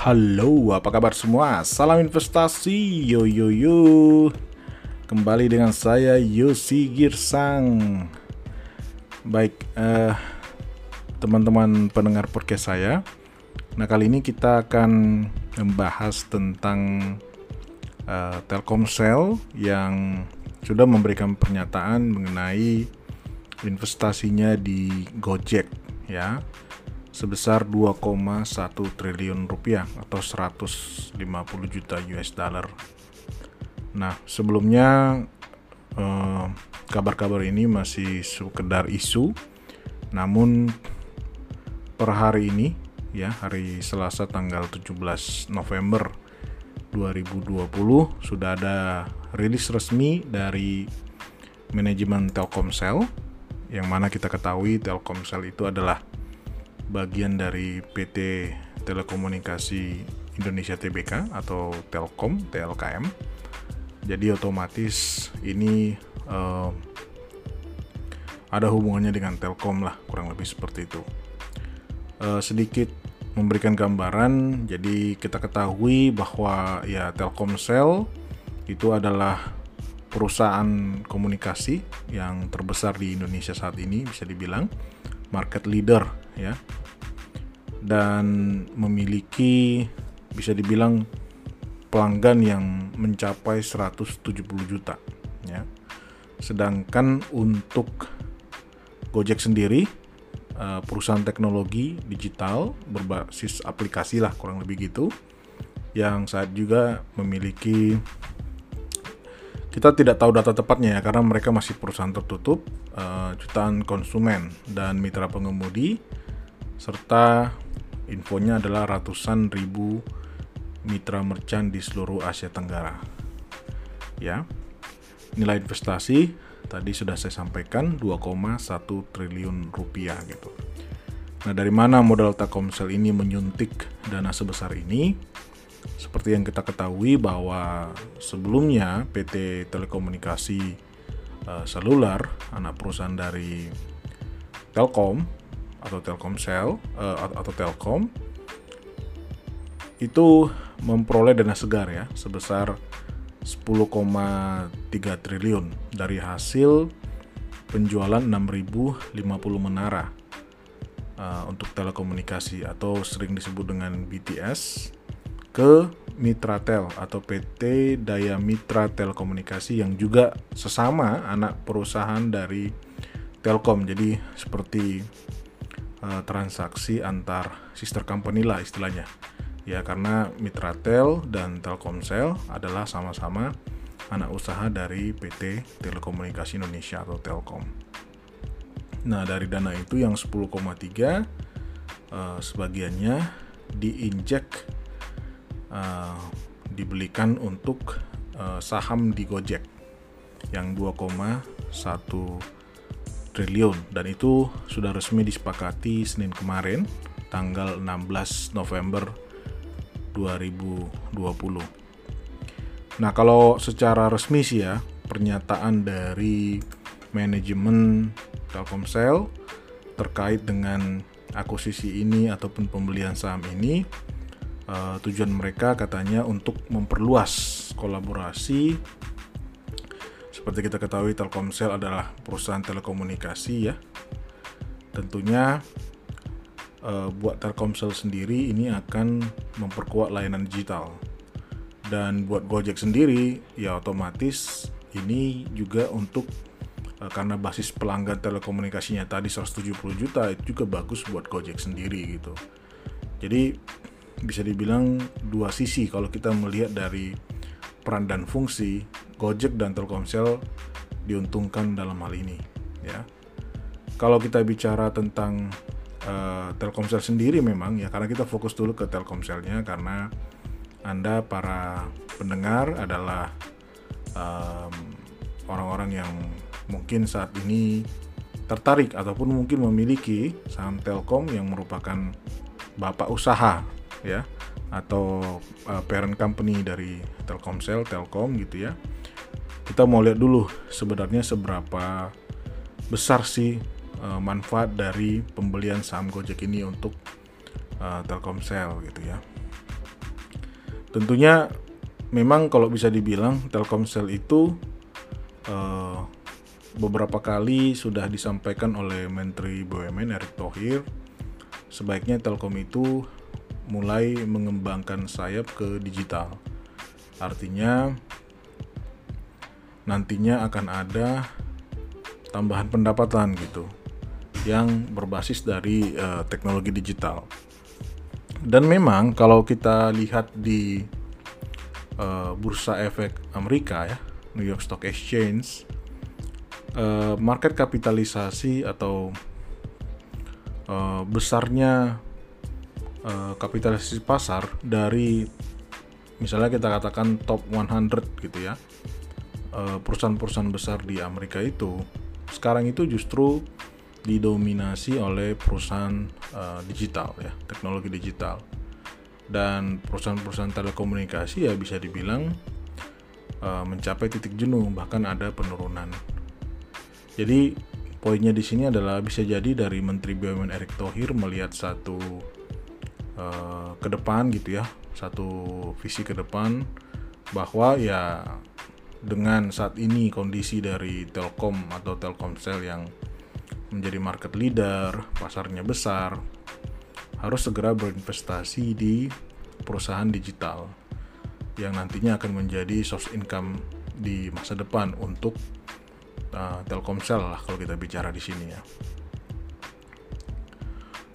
Halo, apa kabar semua? Salam investasi, yo yo yo. Kembali dengan saya Yosi Girsang. Baik, eh, teman-teman pendengar podcast saya. Nah kali ini kita akan membahas tentang uh, Telkomsel yang sudah memberikan pernyataan mengenai investasinya di Gojek, ya sebesar 2,1 triliun rupiah atau 150 juta US dollar. Nah, sebelumnya eh, kabar-kabar ini masih sekedar isu, namun per hari ini ya, hari Selasa tanggal 17 November 2020 sudah ada rilis resmi dari manajemen Telkomsel yang mana kita ketahui Telkomsel itu adalah bagian dari PT Telekomunikasi Indonesia Tbk atau Telkom TLKM. Jadi otomatis ini uh, ada hubungannya dengan Telkom lah kurang lebih seperti itu. Uh, sedikit memberikan gambaran, jadi kita ketahui bahwa ya Telkomsel itu adalah perusahaan komunikasi yang terbesar di Indonesia saat ini bisa dibilang market leader ya dan memiliki bisa dibilang pelanggan yang mencapai 170 juta ya. Sedangkan untuk Gojek sendiri eh, perusahaan teknologi digital berbasis aplikasi lah kurang lebih gitu yang saat juga memiliki kita tidak tahu data tepatnya ya karena mereka masih perusahaan tertutup uh, jutaan konsumen dan mitra pengemudi serta infonya adalah ratusan ribu mitra merchant di seluruh Asia Tenggara. Ya nilai investasi tadi sudah saya sampaikan 2,1 triliun rupiah gitu. Nah dari mana modal Telkomsel ini menyuntik dana sebesar ini? Seperti yang kita ketahui bahwa sebelumnya PT Telekomunikasi uh, Seluler, anak perusahaan dari Telkom atau Telkomsel uh, atau Telkom itu memperoleh dana segar ya sebesar 10,3 triliun dari hasil penjualan 6.050 menara uh, untuk telekomunikasi atau sering disebut dengan BTS ke Mitratel atau PT Daya Mitra Telekomunikasi yang juga sesama anak perusahaan dari Telkom. Jadi seperti uh, transaksi antar sister company lah istilahnya. Ya karena Mitratel dan Telkomsel adalah sama-sama anak usaha dari PT Telekomunikasi Indonesia atau Telkom. Nah, dari dana itu yang 10,3 uh, sebagiannya diinjek uh, dibelikan untuk uh, saham di Gojek yang 2,1 triliun dan itu sudah resmi disepakati Senin kemarin tanggal 16 November 2020. Nah, kalau secara resmi sih ya, pernyataan dari manajemen Telkomsel terkait dengan akuisisi ini ataupun pembelian saham ini uh, tujuan mereka katanya untuk memperluas kolaborasi seperti kita ketahui Telkomsel adalah perusahaan telekomunikasi ya. Tentunya uh, buat Telkomsel sendiri ini akan memperkuat layanan digital. Dan buat Gojek sendiri ya otomatis ini juga untuk uh, karena basis pelanggan telekomunikasinya tadi 170 juta itu juga bagus buat Gojek sendiri gitu. Jadi bisa dibilang dua sisi kalau kita melihat dari peran dan fungsi Gojek dan Telkomsel diuntungkan dalam hal ini ya. Kalau kita bicara tentang uh, Telkomsel sendiri memang ya karena kita fokus dulu ke Telkomselnya karena Anda para pendengar adalah orang orang-orang yang mungkin saat ini tertarik ataupun mungkin memiliki saham Telkom yang merupakan bapak usaha ya atau uh, parent company dari Telkomsel, Telkom gitu ya. Kita mau lihat dulu sebenarnya seberapa besar sih uh, manfaat dari pembelian saham Gojek ini untuk uh, Telkomsel gitu ya. tentunya memang kalau bisa dibilang Telkomsel itu uh, beberapa kali sudah disampaikan oleh Menteri BUMN Erick Thohir sebaiknya Telkom itu mulai mengembangkan sayap ke digital. Artinya nantinya akan ada tambahan pendapatan gitu yang berbasis dari uh, teknologi digital. Dan memang kalau kita lihat di uh, bursa efek Amerika ya, New York Stock Exchange, uh, market kapitalisasi atau uh, besarnya uh, kapitalisasi pasar dari misalnya kita katakan top 100 gitu ya, perusahaan-perusahaan besar di Amerika itu sekarang itu justru didominasi oleh perusahaan uh, digital ya, teknologi digital. Dan perusahaan-perusahaan telekomunikasi ya bisa dibilang uh, mencapai titik jenuh bahkan ada penurunan. Jadi poinnya di sini adalah bisa jadi dari Menteri BUMN Erick Thohir melihat satu uh, ke depan gitu ya, satu visi ke depan bahwa ya dengan saat ini kondisi dari Telkom atau Telkomsel yang menjadi market leader, pasarnya besar, harus segera berinvestasi di perusahaan digital yang nantinya akan menjadi source income di masa depan untuk uh, Telkomsel lah kalau kita bicara di sini ya.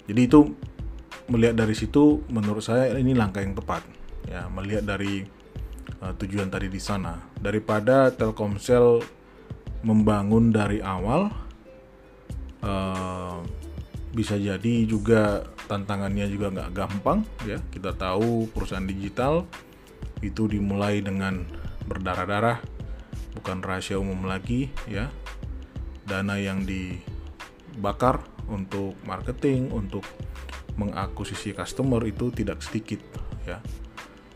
Jadi itu melihat dari situ menurut saya ini langkah yang tepat. Ya melihat dari uh, tujuan tadi di sana. Daripada Telkomsel membangun dari awal uh, bisa jadi juga tantangannya juga nggak gampang ya. Kita tahu perusahaan digital itu dimulai dengan berdarah-darah bukan rahasia umum lagi ya. Dana yang dibakar untuk marketing untuk mengakuisisi customer itu tidak sedikit ya.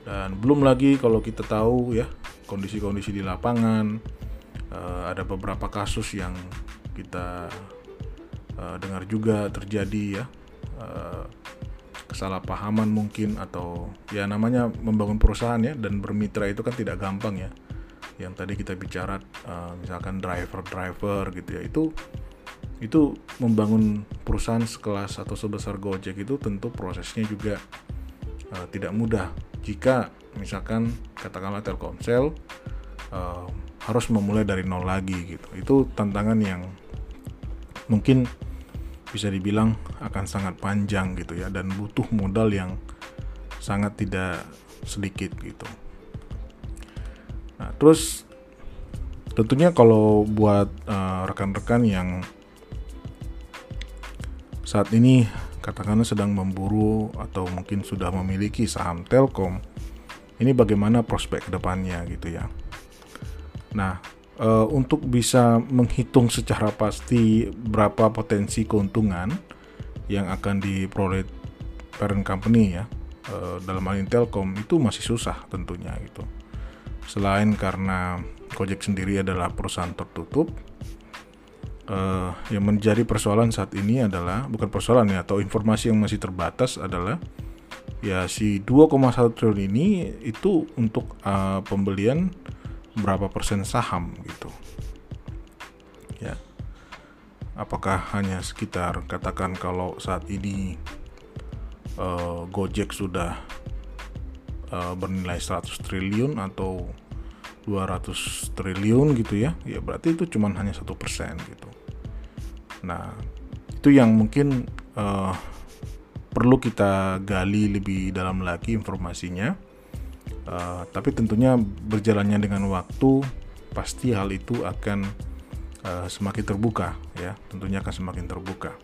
Dan belum lagi kalau kita tahu ya kondisi-kondisi di lapangan uh, ada beberapa kasus yang kita uh, dengar juga terjadi ya. Uh, kesalahpahaman mungkin atau ya namanya membangun perusahaan ya dan bermitra itu kan tidak gampang ya. Yang tadi kita bicara uh, misalkan driver-driver gitu ya. Itu itu membangun perusahaan sekelas atau sebesar Gojek itu tentu prosesnya juga uh, tidak mudah jika misalkan katakanlah Telkomsel uh, harus memulai dari nol lagi gitu itu tantangan yang mungkin bisa dibilang akan sangat panjang gitu ya dan butuh modal yang sangat tidak sedikit gitu. Nah, terus tentunya kalau buat uh, rekan-rekan uh, yang saat ini katakanlah sedang memburu atau mungkin sudah memiliki saham Telkom, ini bagaimana prospek ke depannya gitu ya. Nah, uh, untuk bisa menghitung secara pasti berapa potensi keuntungan yang akan diperoleh parent company ya uh, dalam hal ini Telkom itu masih susah tentunya gitu. Selain karena Gojek sendiri adalah perusahaan tertutup, uh, yang menjadi persoalan saat ini adalah bukan persoalan ya atau informasi yang masih terbatas adalah ya si 2,1 triliun ini itu untuk uh, pembelian berapa persen saham gitu. Ya. Apakah hanya sekitar katakan kalau saat ini uh, Gojek sudah uh, bernilai 100 triliun atau 200 triliun gitu ya. Ya berarti itu cuma hanya satu persen gitu. Nah itu yang mungkin uh, perlu kita gali lebih dalam lagi informasinya. Uh, tapi tentunya berjalannya dengan waktu pasti hal itu akan uh, semakin terbuka ya, tentunya akan semakin terbuka.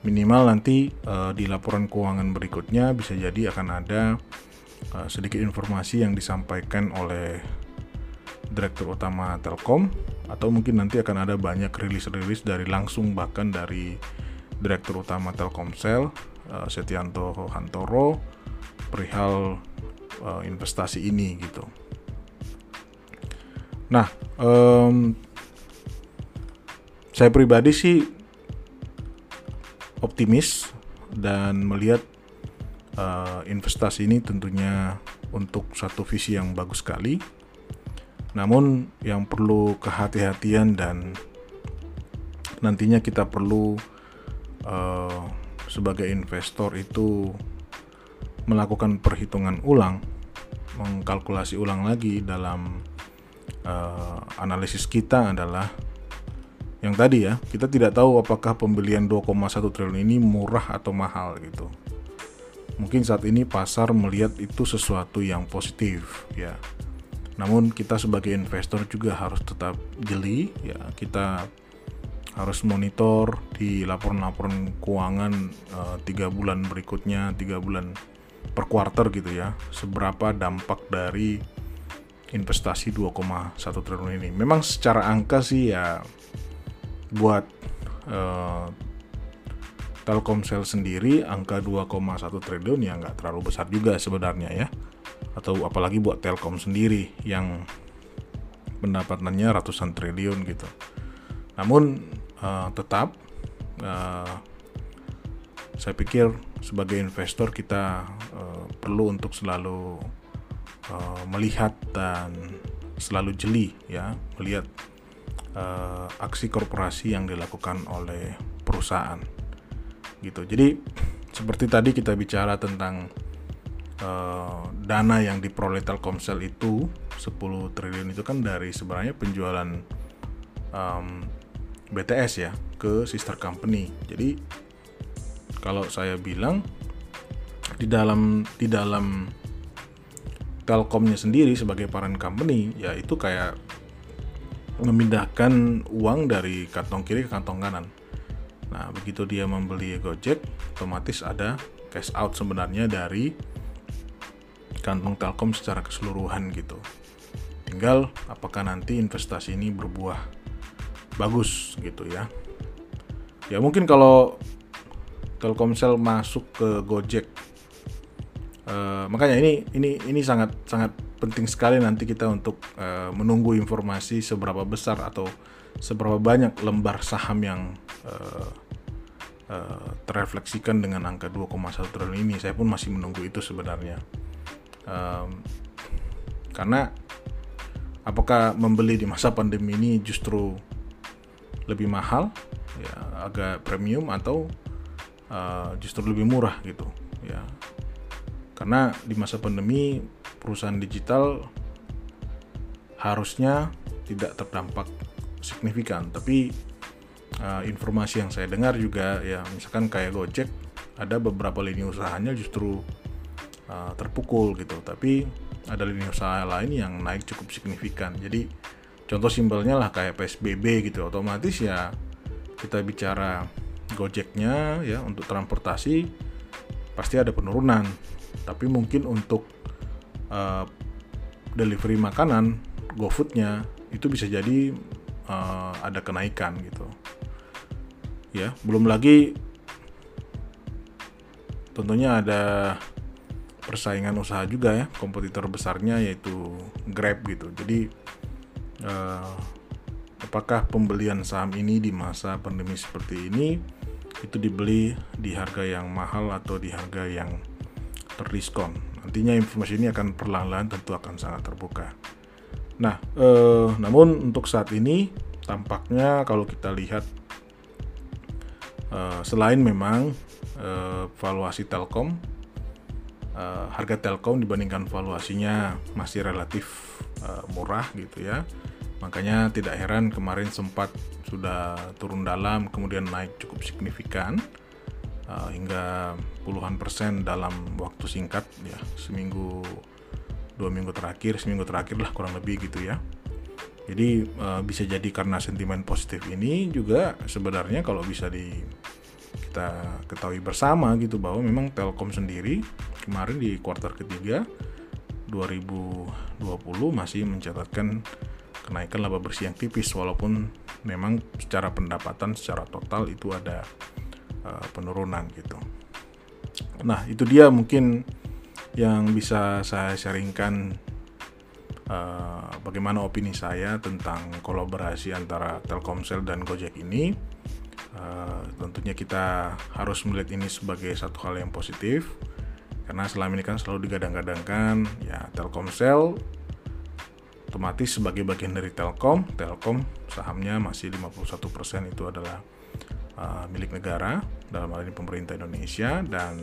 Minimal nanti uh, di laporan keuangan berikutnya bisa jadi akan ada uh, sedikit informasi yang disampaikan oleh direktur utama Telkom atau mungkin nanti akan ada banyak rilis-rilis dari langsung bahkan dari direktur utama Telkomsel uh, Setianto Hantoro perihal uh, investasi ini gitu. Nah, um, saya pribadi sih optimis dan melihat uh, investasi ini tentunya untuk satu visi yang bagus sekali. Namun yang perlu kehati-hatian dan nantinya kita perlu uh, sebagai investor itu melakukan perhitungan ulang, mengkalkulasi ulang lagi dalam uh, analisis kita adalah yang tadi ya, kita tidak tahu apakah pembelian 2,1 triliun ini murah atau mahal gitu. Mungkin saat ini pasar melihat itu sesuatu yang positif ya. Namun kita sebagai investor juga harus tetap jeli ya. Kita harus monitor di laporan-laporan keuangan eh, tiga bulan berikutnya, tiga bulan per quarter gitu ya. Seberapa dampak dari investasi 2,1 triliun ini. Memang secara angka sih ya buat uh, Telkomsel sendiri angka 2,1 triliun ya nggak terlalu besar juga sebenarnya ya atau apalagi buat Telkom sendiri yang pendapatannya ratusan triliun gitu. Namun uh, tetap uh, saya pikir sebagai investor kita uh, perlu untuk selalu uh, melihat dan selalu jeli ya. Melihat uh, aksi korporasi yang dilakukan oleh perusahaan. Gitu. Jadi seperti tadi kita bicara tentang uh, dana yang diperoleh Telkomsel itu 10 triliun itu kan dari sebenarnya penjualan um, BTS ya ke sister company jadi kalau saya bilang di dalam di dalam Telkomnya sendiri sebagai parent company ya itu kayak memindahkan uang dari kantong kiri ke kantong kanan. Nah, begitu dia membeli Gojek, otomatis ada cash out sebenarnya dari kantong Telkom secara keseluruhan gitu. Tinggal apakah nanti investasi ini berbuah bagus gitu ya. Ya mungkin kalau Telkomsel masuk ke Gojek, uh, makanya ini ini ini sangat sangat penting sekali nanti kita untuk uh, menunggu informasi seberapa besar atau seberapa banyak lembar saham yang uh, uh, terrefleksikan dengan angka 2,1 triliun ini. Saya pun masih menunggu itu sebenarnya. Um, karena apakah membeli di masa pandemi ini justru lebih mahal, ya agak premium atau uh, justru lebih murah gitu, ya. Karena di masa pandemi perusahaan digital harusnya tidak terdampak signifikan tapi uh, informasi yang saya dengar juga ya misalkan kayak Gojek ada beberapa lini usahanya justru uh, terpukul gitu. Tapi ada lini usaha lain yang naik cukup signifikan. Jadi contoh simpelnya lah kayak PSBB gitu. Otomatis ya kita bicara Gojeknya ya untuk transportasi pasti ada penurunan. Tapi mungkin untuk uh, delivery makanan GoFoodnya itu bisa jadi uh, ada kenaikan gitu. Ya belum lagi tentunya ada persaingan usaha juga ya kompetitor besarnya yaitu Grab gitu jadi uh, apakah pembelian saham ini di masa pandemi seperti ini itu dibeli di harga yang mahal atau di harga yang terdiskon Nantinya informasi ini akan perlahan-lahan tentu akan sangat terbuka. Nah, eh, namun untuk saat ini tampaknya kalau kita lihat eh, selain memang eh, valuasi Telkom, eh, harga Telkom dibandingkan valuasinya masih relatif eh, murah gitu ya. Makanya tidak heran kemarin sempat sudah turun dalam kemudian naik cukup signifikan uh, hingga puluhan persen dalam waktu singkat ya seminggu dua minggu terakhir seminggu terakhir lah kurang lebih gitu ya jadi uh, bisa jadi karena sentimen positif ini juga sebenarnya kalau bisa di kita ketahui bersama gitu bahwa memang Telkom sendiri kemarin di kuartal ketiga 2020 masih mencatatkan kenaikan laba bersih yang tipis walaupun memang secara pendapatan secara total itu ada uh, penurunan gitu. Nah itu dia mungkin yang bisa saya sharingkan uh, bagaimana opini saya tentang kolaborasi antara Telkomsel dan Gojek ini. Uh, tentunya kita harus melihat ini sebagai satu hal yang positif Karena selama ini kan selalu digadang-gadangkan ya Telkomsel otomatis sebagai bagian dari Telkom, Telkom sahamnya masih 51% itu adalah uh, milik negara dalam hal ini pemerintah Indonesia dan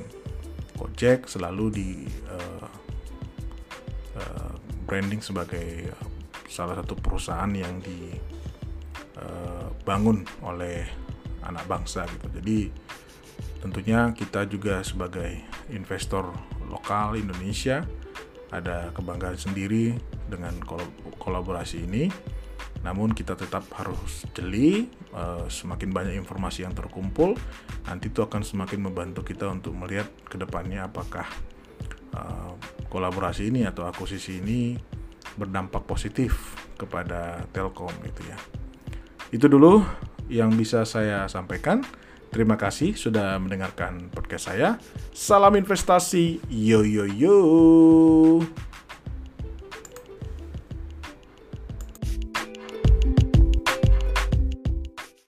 Gojek selalu di uh, uh, branding sebagai salah satu perusahaan yang dibangun oleh anak bangsa gitu. Jadi tentunya kita juga sebagai investor lokal Indonesia ada kebanggaan sendiri dengan kolaborasi ini. Namun kita tetap harus jeli, uh, semakin banyak informasi yang terkumpul, nanti itu akan semakin membantu kita untuk melihat ke depannya apakah uh, kolaborasi ini atau akuisisi ini berdampak positif kepada Telkom gitu ya. Itu dulu yang bisa saya sampaikan. Terima kasih sudah mendengarkan podcast saya. Salam investasi. Yo yo yo.